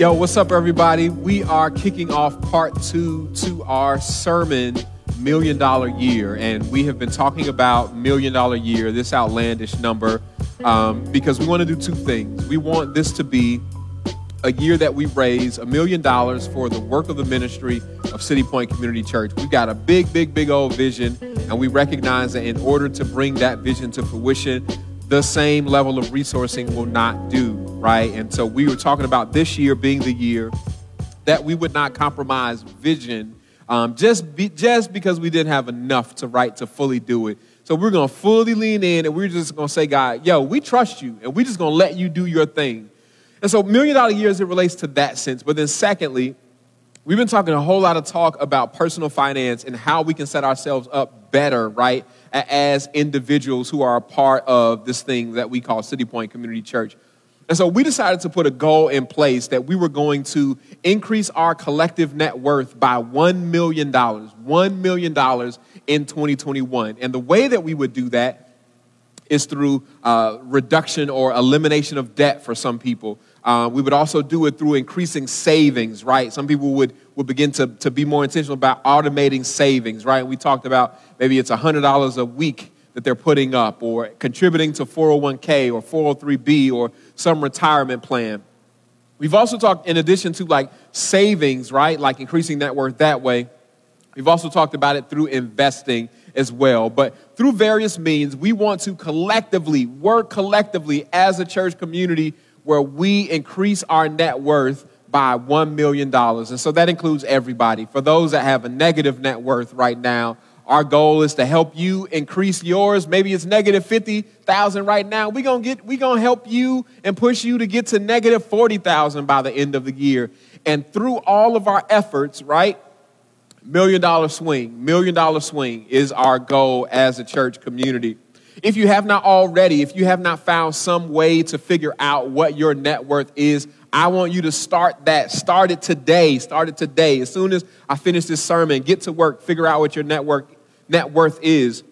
Yo, what's up, everybody? We are kicking off part two to our sermon, Million Dollar Year. And we have been talking about Million Dollar Year, this outlandish number um, because we want to do two things. We want this to be a year that we raise a million dollars for the work of the ministry of City Point Community Church. We've got a big, big, big old vision, and we recognize that in order to bring that vision to fruition, the same level of resourcing will not do, right? And so we were talking about this year being the year that we would not compromise vision um, just, be, just because we didn't have enough to write to fully do it. So we're going to fully lean in and we're just going to say, God, yo, we trust you and we're just going to let you do your thing. And so, million dollar years, it relates to that sense. But then, secondly, we've been talking a whole lot of talk about personal finance and how we can set ourselves up better, right, as individuals who are a part of this thing that we call City Point Community Church. And so we decided to put a goal in place that we were going to increase our collective net worth by $1 million, $1 million in 2021. And the way that we would do that is through uh, reduction or elimination of debt for some people. Uh, we would also do it through increasing savings, right? Some people would, would begin to, to be more intentional about automating savings, right? We talked about maybe it's $100 a week that they're putting up or contributing to 401k or 403b or some retirement plan. We've also talked, in addition to like savings, right? Like increasing net worth that way. We've also talked about it through investing as well. But through various means, we want to collectively work collectively as a church community where we increase our net worth by $1 million. And so that includes everybody. For those that have a negative net worth right now, our goal is to help you increase yours. Maybe it's negative 50,000 right now. We're going to get we're going to help you and push you to get to negative 40,000 by the end of the year. And through all of our efforts, right? Million dollar swing, million dollar swing is our goal as a church community. If you have not already, if you have not found some way to figure out what your net worth is, I want you to start that. Start it today. Start it today. As soon as I finish this sermon, get to work, figure out what your network net worth is.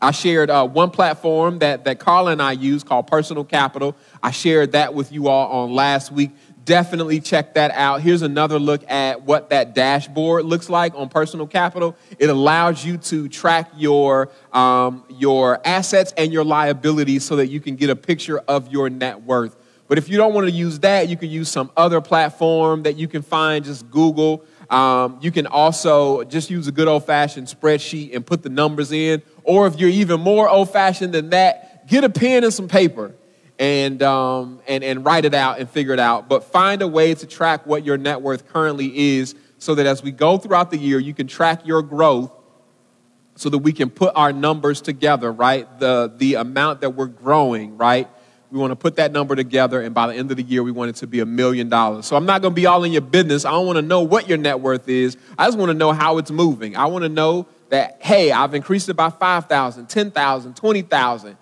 I shared uh, one platform that, that Carla and I use called Personal Capital. I shared that with you all on last week. Definitely check that out. Here's another look at what that dashboard looks like on Personal Capital. It allows you to track your, um, your assets and your liabilities so that you can get a picture of your net worth. But if you don't want to use that, you can use some other platform that you can find. Just Google um, you can also just use a good old fashioned spreadsheet and put the numbers in. Or if you're even more old fashioned than that, get a pen and some paper and, um, and, and write it out and figure it out. But find a way to track what your net worth currently is so that as we go throughout the year, you can track your growth so that we can put our numbers together, right? The, the amount that we're growing, right? We want to put that number together, and by the end of the year, we want it to be a million dollars. So I'm not going to be all in your business. I don't want to know what your net worth is. I just want to know how it's moving. I want to know that, hey, I've increased it by 5,000, 10,000, 20,000,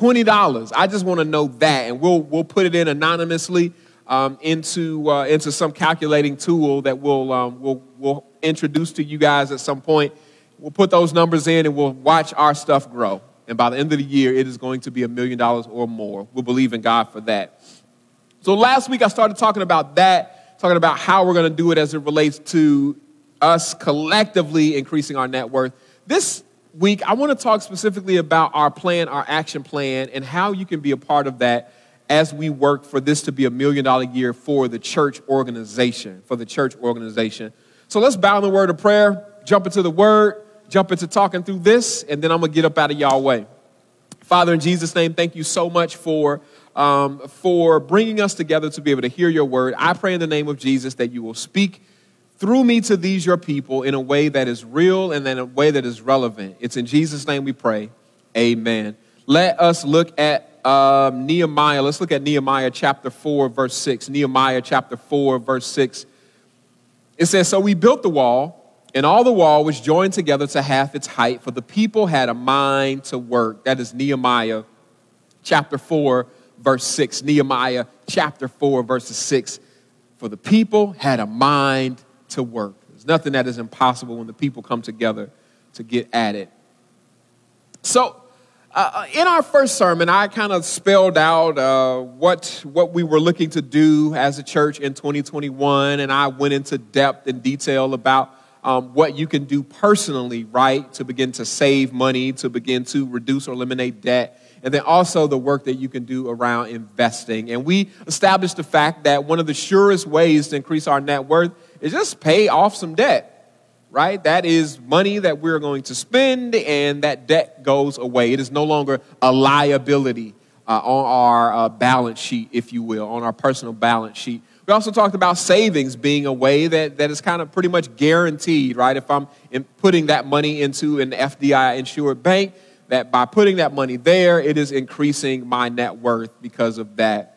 $20. I just want to know that, and we'll, we'll put it in anonymously um, into, uh, into some calculating tool that we'll, um, we'll, we'll introduce to you guys at some point. We'll put those numbers in, and we'll watch our stuff grow. And by the end of the year, it is going to be a million dollars or more. We'll believe in God for that. So last week, I started talking about that, talking about how we're going to do it as it relates to us collectively increasing our net worth. This week, I want to talk specifically about our plan, our action plan, and how you can be a part of that as we work for this to be a million dollar year for the church organization, for the church organization. So let's bow in the word of prayer, jump into the word jump into talking through this, and then I'm to get up out of y'all way. Father, in Jesus' name, thank you so much for, um, for bringing us together to be able to hear your word. I pray in the name of Jesus that you will speak through me to these your people in a way that is real and in a way that is relevant. It's in Jesus' name we pray. Amen. let us look at uh, Nehemiah. Let's look at Nehemiah chapter 4, verse 6. Nehemiah chapter 4, verse 6. It says, So we built the wall, and all the wall was joined together to half its height, for the people had a mind to work. That is Nehemiah chapter 4, verse 6. Nehemiah chapter 4, verses 6. For the people had a mind to work. There's nothing that is impossible when the people come together to get at it. So, uh, in our first sermon, I kind of spelled out uh, what, what we were looking to do as a church in 2021, and I went into depth and detail about um, what you can do personally, right, to begin to save money, to begin to reduce or eliminate debt, and then also the work that you can do around investing. And we established the fact that one of the surest ways to increase our net worth is just pay off some debt right? That is money that we're going to spend, and that debt goes away. It is no longer a liability uh, on our uh, balance sheet, if you will, on our personal balance sheet. We also talked about savings being a way that, that is kind of pretty much guaranteed, right? If I'm putting that money into an FDIC insured bank, that by putting that money there, it is increasing my net worth because of that.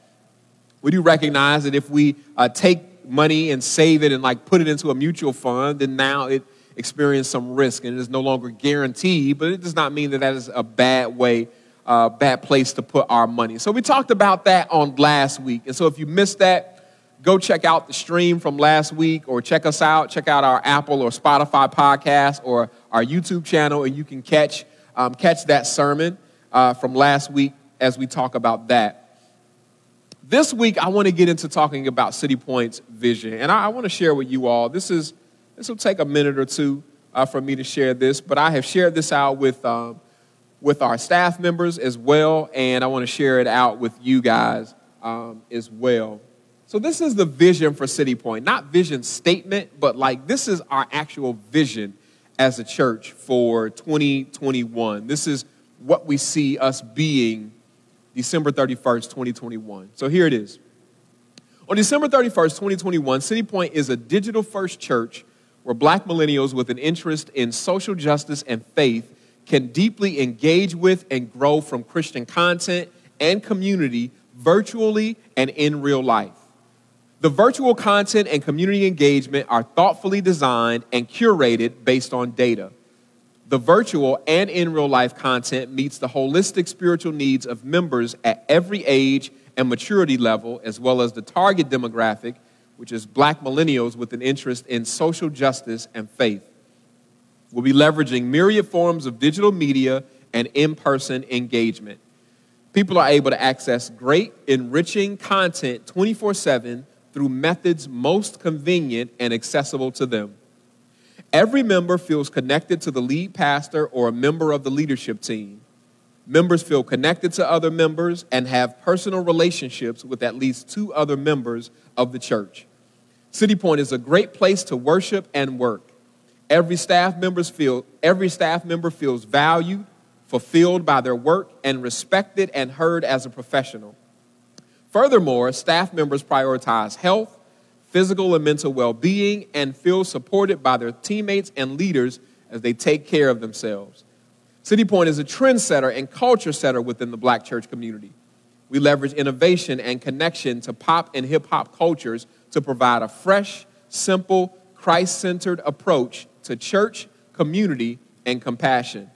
We do recognize that if we uh, take money and save it and like put it into a mutual fund, then now it experienced some risk and it is no longer guaranteed, but it does not mean that that is a bad way, uh, bad place to put our money. So we talked about that on last week. And so if you missed that, go check out the stream from last week or check us out. Check out our Apple or Spotify podcast or our YouTube channel and you can catch, um, catch that sermon uh, from last week as we talk about that. This week, I want to get into talking about City Point's vision. And I, I want to share with you all, this, is, this will take a minute or two uh, for me to share this, but I have shared this out with, um, with our staff members as well, and I want to share it out with you guys um, as well. So, this is the vision for City Point. Not vision statement, but like this is our actual vision as a church for 2021. This is what we see us being December 31st, 2021. So here it is. On December 31st, 2021, City Point is a digital first church where black millennials with an interest in social justice and faith can deeply engage with and grow from Christian content and community virtually and in real life. The virtual content and community engagement are thoughtfully designed and curated based on data. The virtual and in real life content meets the holistic spiritual needs of members at every age and maturity level, as well as the target demographic, which is black millennials with an interest in social justice and faith. We'll be leveraging myriad forms of digital media and in person engagement. People are able to access great, enriching content 24 7 through methods most convenient and accessible to them. Every member feels connected to the lead pastor or a member of the leadership team. Members feel connected to other members and have personal relationships with at least two other members of the church. City Point is a great place to worship and work. Every staff members feel every staff member feels valued, fulfilled by their work and respected and heard as a professional. Furthermore, staff members prioritize health, physical and mental well being, and feel supported by their teammates and leaders as they take care of themselves. City Point is a trendsetter and culture setter within the black church community. We leverage innovation and connection to pop and hip hop cultures to provide a fresh, simple, Christ centered approach to church, community, and compassion.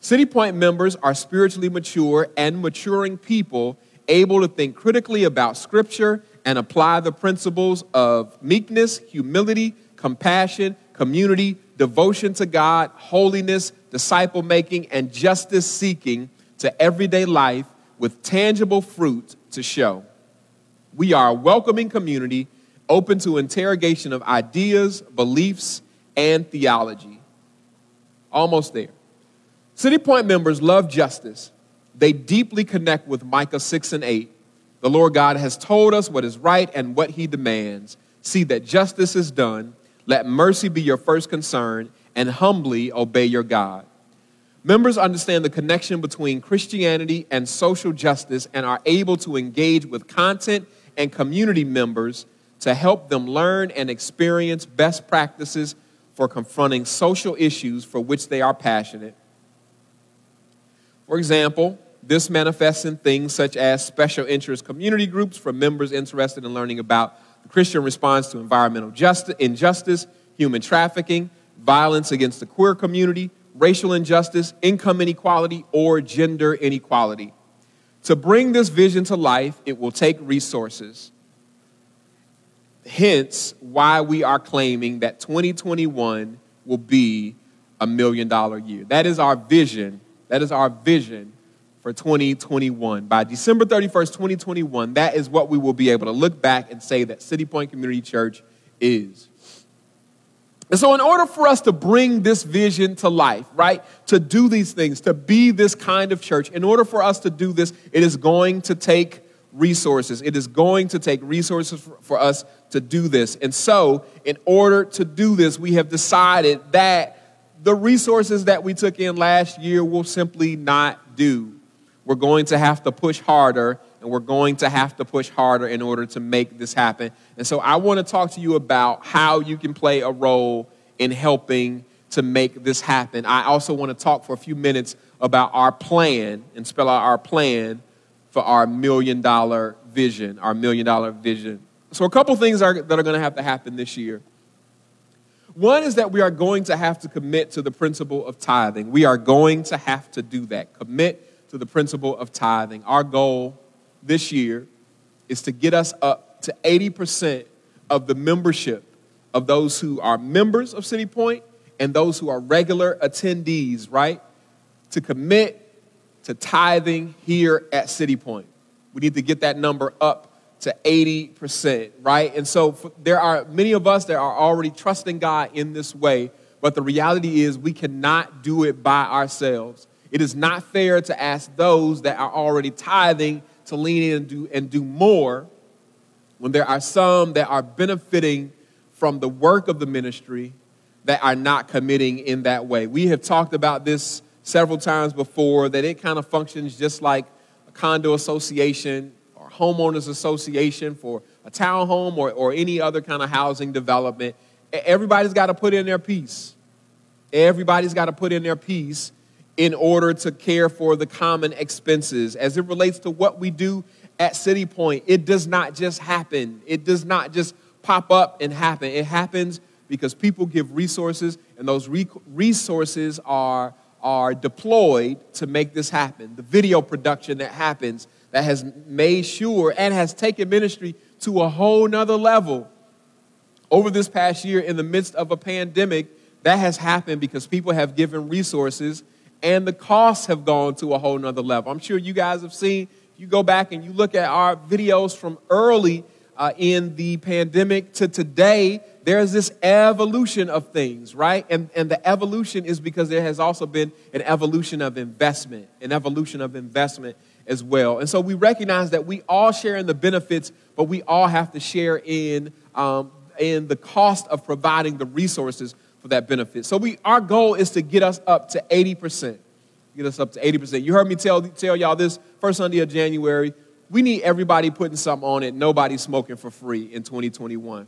City Point members are spiritually mature and maturing people able to think critically about Scripture and apply the principles of meekness, humility, compassion, community, devotion to God, holiness, disciple making, and justice seeking to everyday life with tangible fruit to show. We are a welcoming community open to interrogation of ideas, beliefs, and theology. Almost there. City Point members love justice. They deeply connect with Micah 6 and 8 the Lord God has told us what is right and what he demands. See that justice is done. Let mercy be your first concern and humbly obey your God. Members understand the connection between Christianity and social justice and are able to engage with content and community members to help them learn and experience best practices for confronting social issues for which they are passionate. For example, This manifests in things such as special interest community groups for members interested in learning about the Christian response to environmental justice, injustice, human trafficking, violence against the queer community, racial injustice, income inequality, or gender inequality. To bring this vision to life, it will take resources. Hence, why we are claiming that 2021 will be a million dollar year. That is our vision. That is our vision for 2021. By December 31st, 2021, that is what we will be able to look back and say that City Point Community Church is. And so, in order for us to bring this vision to life, right, to do these things, to be this kind of church, in order for us to do this, it is going to take resources. It is going to take resources for, for us to do this. And so, in order to do this, we have decided that the resources that we took in last year will simply not do. We're going to have to push harder, and we're going to have to push harder in order to make this happen. And so, I want to talk to you about how you can play a role in helping to make this happen. I also want to talk for a few minutes about our plan and spell out our plan for our million dollar vision, our million dollar vision. So, a couple things are, that are going to have to happen this year. One is that we are going to have to commit to the principle of tithing. We are going to have to do that. Commit to the principle of tithing. Our goal this year is to get us up to 80% of the membership of those who are members of City Point and those who are regular attendees, right? To commit to tithing here at City Point. We need to get that number up to 80%, right? And so there are many of us that are already trusting God in this way, but the reality is we cannot do it by ourselves. It is not fair to ask those that are already tithing to lean in and do, and do more when there are some that are benefiting from the work of the ministry that are not committing in that way. We have talked about this several times before that it kind of functions just like a condo association homeowners association for a townhome or, or any other kind of housing development, everybody's got to put in their piece. Everybody's got to put in their piece in order to care for the common expenses. As it relates to what we do at City Point, it does not just happen. It does not just pop up and happen. It happens because people give resources, and those re- resources are, are deployed to make this happen. The video production that happens that has made sure and has taken ministry to a whole nother level. Over this past year, in the midst of a pandemic, that has happened because people have given resources and the costs have gone to a whole nother level. I'm sure you guys have seen, if you go back and you look at our videos from early uh, in the pandemic to today, there's this evolution of things, right? And, and the evolution is because there has also been an evolution of investment, an evolution of investment as well. And so we recognize that we all share in the benefits, but we all have to share in, um, in the cost of providing the resources for that benefit. So we, our goal is to get us up to 80%. Get us up to 80%. You heard me tell, tell y'all this first Sunday of January. We need everybody putting something on it, nobody smoking for free in 2021.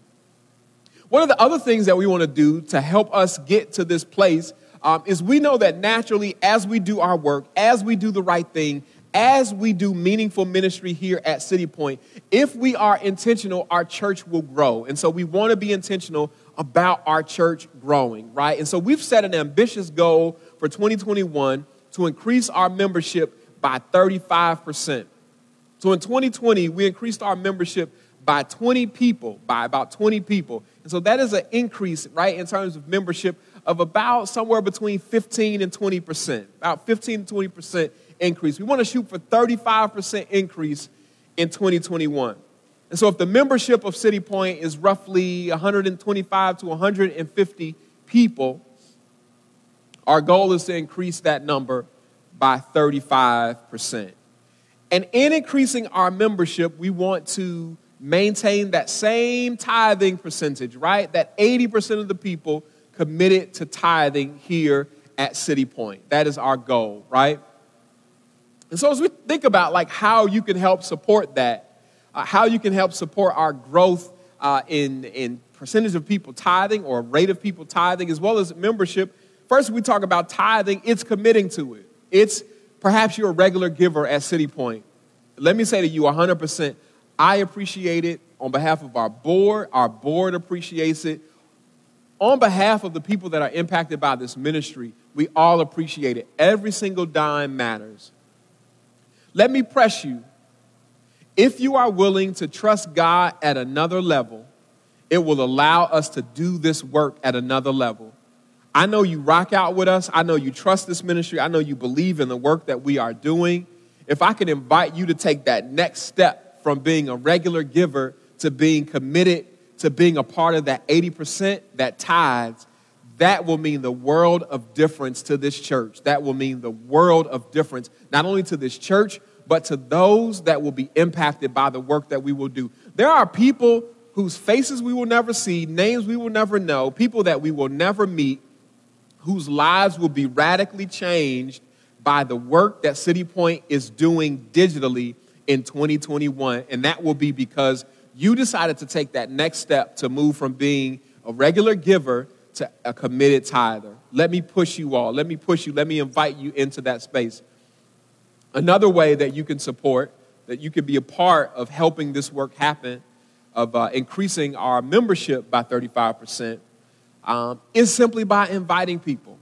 One of the other things that we want to do to help us get to this place um, is we know that naturally, as we do our work, as we do the right thing, as we do meaningful ministry here at City Point, if we are intentional, our church will grow. And so we want to be intentional about our church growing, right? And so we've set an ambitious goal for 2021 to increase our membership by 35%. So in 2020, we increased our membership by 20 people, by about 20 people. And so that is an increase, right, in terms of membership of about somewhere between 15 and 20%, about 15 to 20% increase. We want to shoot for 35% increase in 2021. And so if the membership of City Point is roughly 125 to 150 people, our goal is to increase that number by 35%. And in increasing our membership, we want to maintain that same tithing percentage, right? That 80% of the people committed to tithing here at City Point. That is our goal, right? And so as we think about like how you can help support that, uh, how you can help support our growth uh, in, in percentage of people tithing or rate of people tithing, as well as membership, first we talk about tithing, it's committing to it. It's perhaps you're a regular giver at City Point. Let me say to you 100%, I appreciate it on behalf of our board. Our board appreciates it. On behalf of the people that are impacted by this ministry, we all appreciate it. Every single dime matters. Let me press you. If you are willing to trust God at another level, it will allow us to do this work at another level. I know you rock out with us. I know you trust this ministry. I know you believe in the work that we are doing. If I can invite you to take that next step from being a regular giver to being committed to being a part of that 80% that tithes, that will mean the world of difference to this church. That will mean the world of difference, not only to this church, but to those that will be impacted by the work that we will do. There are people whose faces we will never see, names we will never know, people that we will never meet, whose lives will be radically changed by the work that City Point is doing digitally in 2021. And that will be because you decided to take that next step to move from being a regular giver to a committed tither. Let me push you all. Let me push you. Let me invite you into that space. Another way that you can support, that you can be a part of helping this work happen, of uh, increasing our membership by 35%, um, is simply by inviting people.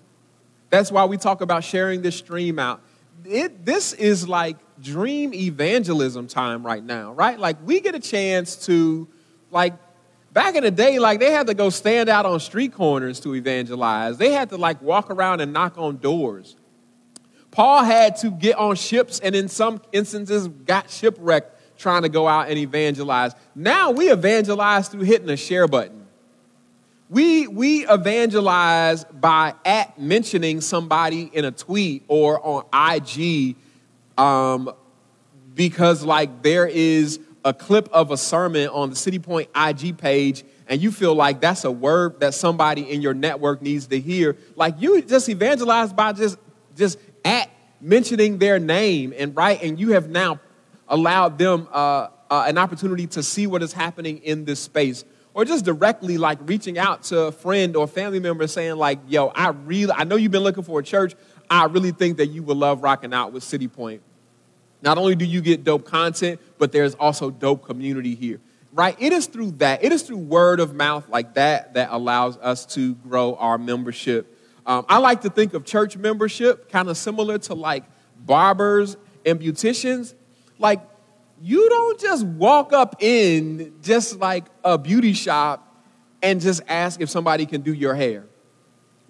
That's why we talk about sharing this stream out. It, this is like dream evangelism time right now, right? Like we get a chance to, like, back in the day, like they had to go stand out on street corners to evangelize. They had to like walk around and knock on doors. Paul had to get on ships and in some instances got shipwrecked trying to go out and evangelize. Now we evangelize through hitting a share button. We, we evangelize by at mentioning somebody in a tweet or on IG um, because like there is a clip of a sermon on the City Point IG page and you feel like that's a word that somebody in your network needs to hear. Like you just evangelize by just just at mentioning their name and right, and you have now allowed them uh, uh, an opportunity to see what is happening in this space, or just directly like reaching out to a friend or family member saying like, "Yo, I really, I know you've been looking for a church. I really think that you would love rocking out with City Point." Not only do you get dope content, but there's also dope community here, right? It is through that, it is through word of mouth like that that allows us to grow our membership. Um, I like to think of church membership kind of similar to like barbers and beauticians. Like, you don't just walk up in just like a beauty shop and just ask if somebody can do your hair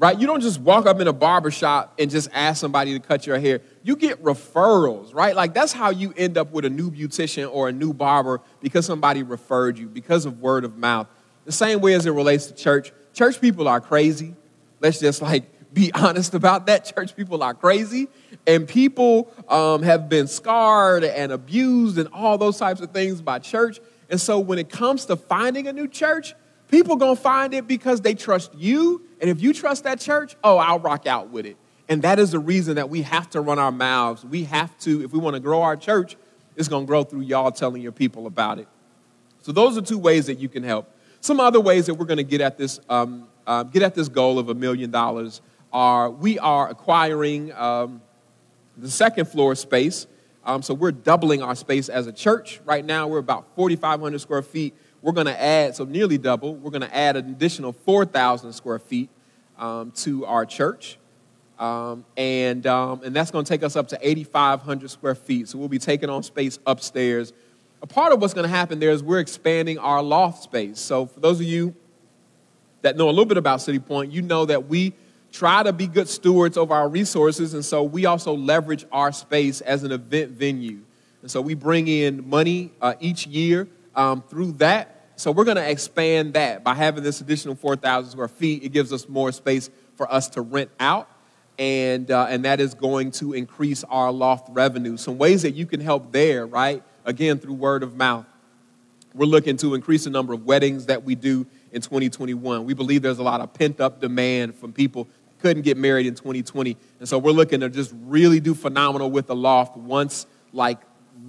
right? You don't just walk up in a barber shop and just ask somebody to cut your hair. You get referrals, right? Like that's how you end up with a new beautician or a new barber because somebody referred you, because of word of mouth. The same way as it relates to church. Church people are crazy. Let's just like be honest about that. Church people are crazy, and people um, have been scarred and abused and all those types of things by church. And so when it comes to finding a new church, People gonna find it because they trust you. And if you trust that church, oh, I'll rock out with it. And that is the reason that we have to run our mouths. We have to, if we want to grow our church, it's gonna grow through y'all telling your people about it. So those are two ways that you can help. Some other ways that we're gonna get at this, um, uh, get at this goal of a million dollars are we are acquiring um, the second floor space. Um, so we're doubling our space as a church. Right now, we're about 4,500 square feet we're going to add, so nearly double, we're going to add an additional 4,000 square feet um, to our church. Um, and, um, and that's going to take us up to 8,500 square feet. So we'll be taking on space upstairs. A part of what's going to happen there is we're expanding our loft space. So for those of you that know a little bit about City Point, you know that we try to be good stewards of our resources. And so we also leverage our space as an event venue. And so we bring in money uh, each year um, through that. So we're going to expand that by having this additional 4,000 square feet. It gives us more space for us to rent out, and, uh, and that is going to increase our loft revenue. Some ways that you can help there, right? Again, through word of mouth. We're looking to increase the number of weddings that we do in 2021. We believe there's a lot of pent up demand from people couldn't get married in 2020. And so we're looking to just really do phenomenal with the loft once like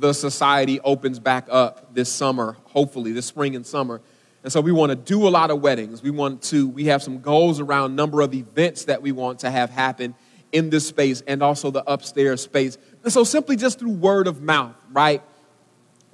the society opens back up this summer, hopefully, this spring and summer. And so we want to do a lot of weddings. We want to, we have some goals around number of events that we want to have happen in this space and also the upstairs space. And so simply just through word of mouth, right?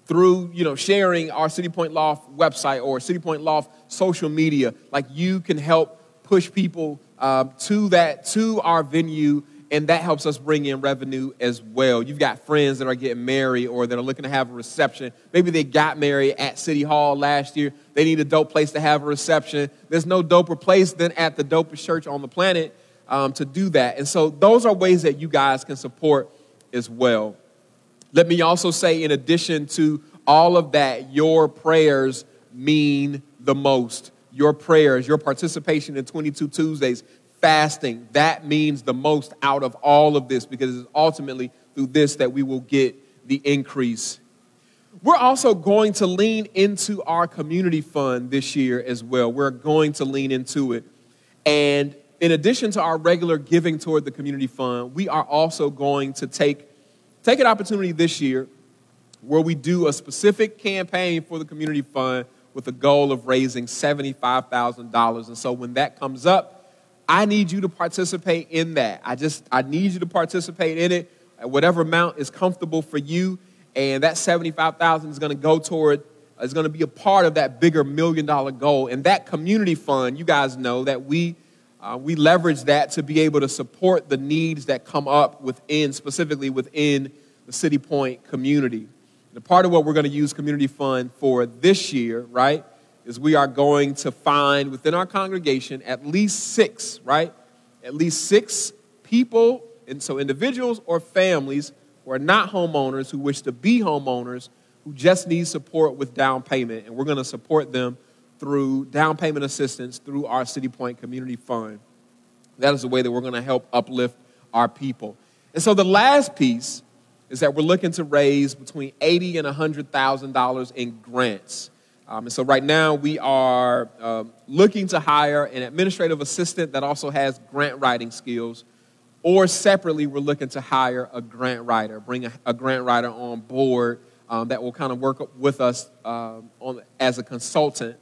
Through, you know, sharing our City Point Loft website or City Point Loft social media, like you can help push people uh, to that, to our venue and that helps us bring in revenue as well. You've got friends that are getting married or that are looking to have a reception. Maybe they got married at City Hall last year. They need a dope place to have a reception. There's no doper place than at the dopest church on the planet um, to do that. And so those are ways that you guys can support as well. Let me also say, in addition to all of that, your prayers mean the most. Your prayers, your participation in 22 Tuesdays fasting, that means the most out of all of this because it's ultimately through this that we will get the increase. We're also going to lean into our community fund this year as well. We're going to lean into it. And in addition to our regular giving toward the community fund, we are also going to take, take an opportunity this year where we do a specific campaign for the community fund with a goal of raising $75,000. And so when that comes up, I need you to participate in that. I just, I need you to participate in it at whatever amount is comfortable for you. And that 75,000 is going to go toward, is going to be a part of that bigger million dollar goal. And that community fund, you guys know that we, uh, we leverage that to be able to support the needs that come up within, specifically within the City Point community. The part of what we're going to use community fund for this year, right? Is we are going to find within our congregation at least six, right? At least six people, and so individuals or families who are not homeowners who wish to be homeowners who just need support with down payment. And we're going to support them through down payment assistance through our City Point Community Fund. That is the way that we're going to help uplift our people. And so the last piece is that we're looking to raise between eighty and hundred thousand dollars in grants. Um, and so right now we are uh, looking to hire an administrative assistant that also has grant writing skills. Or separately, we're looking to hire a grant writer, bring a, a grant writer on board um, that will kind of work with us uh, on, as a consultant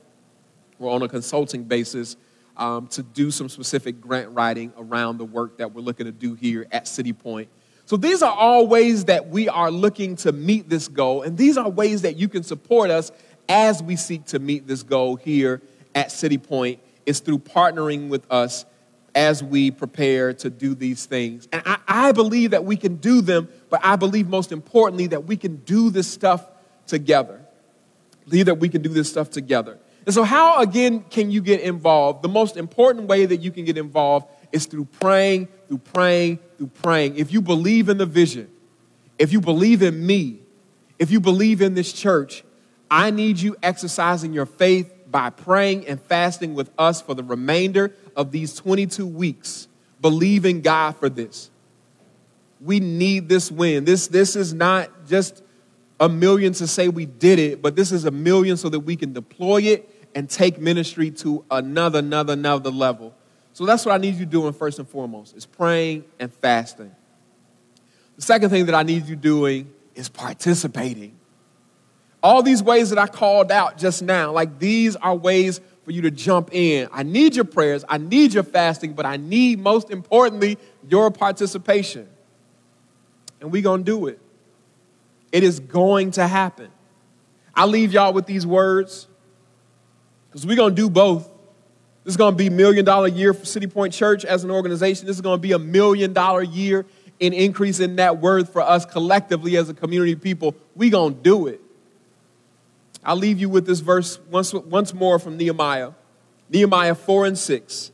or on a consulting basis um, to do some specific grant writing around the work that we're looking to do here at City Point. So these are all ways that we are looking to meet this goal, and these are ways that you can support us as we seek to meet this goal here at City Point is through partnering with us as we prepare to do these things. And I, I, believe that we can do them, but I believe most importantly that we can do this stuff together. I believe that we can do this stuff together. And so, how again can you get involved? The most important way that you can get involved is through praying, through praying, through praying. If you believe in the vision, if you believe in me, if you believe in this church, I need you exercising your faith by praying and fasting with us for the remainder of these 22 weeks, believing God for this. We need this win. This, this is not just a million to say we did it, but this is a million so that we can deploy it and take ministry to another, another, another level. So that's what I need you doing first and foremost is praying and fasting. The second thing that I need you doing is participating. All these ways that I called out just now, like these are ways for you to jump in. I need your prayers, I need your fasting, but I need most importantly your participation. And we're going to do it. It is going to happen. I leave y'all with these words because we're going to do both. This is going to be million dollar year for City Point Church as an organization. This is going to be a million dollar year in increase in net worth for us collectively as a community of people. We're going to do it. I'll leave you with this verse once, once more from Nehemiah. Nehemiah 4 and 6.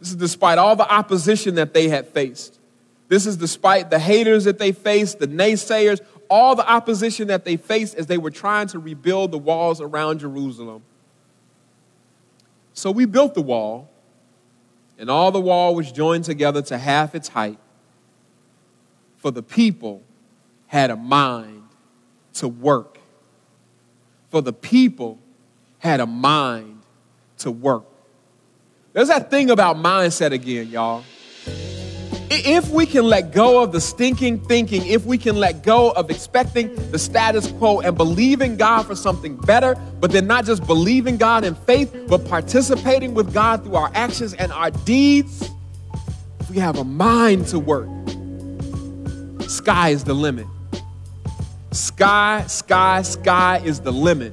This is despite all the opposition that they had faced. This is despite the haters that they faced, the naysayers, all the opposition that they faced as they were trying to rebuild the walls around Jerusalem. So we built the wall, and all the wall was joined together to half its height. For the people had a mind to work for the people had a mind to work. There's that thing about mindset again, y'all. If we can let go of the stinking thinking, if we can let go of expecting the status quo and believing God for something better, but then not just believing God in faith, but participating with God through our actions and our deeds, if we have a mind to work, sky is the limit. Sky, sky, sky is the limit.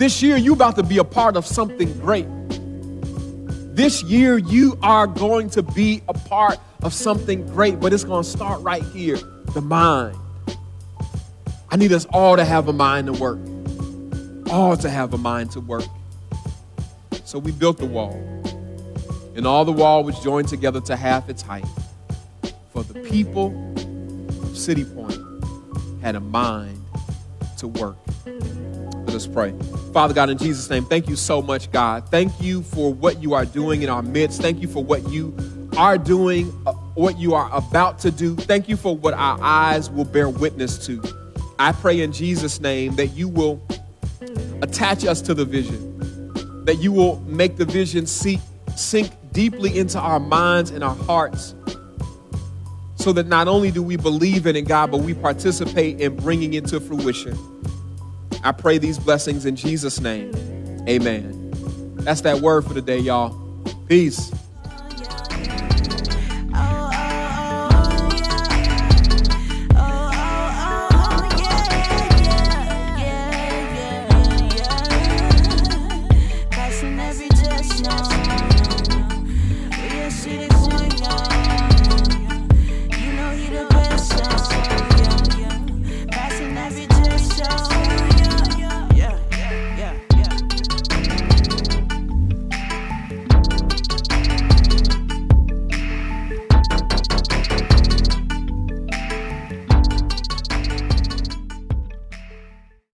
This year, you about to be a part of something great. This year, you are going to be a part of something great, but it's going to start right here the mind. I need us all to have a mind to work, all to have a mind to work. So we built the wall, and all the wall was joined together to half its height. For the people of City Point had a mind to work. Let us pray. Father God, in Jesus' name, thank you so much, God. Thank you for what you are doing in our midst. Thank you for what you are doing, uh, what you are about to do. Thank you for what our eyes will bear witness to. I pray in Jesus' name that you will attach us to the vision, that you will make the vision sink, sink deeply into our minds and our hearts, so that not only do we believe in it, God, but we participate in bringing it to fruition. I pray these blessings in Jesus' name. Amen. That's that word for today, y'all. Peace.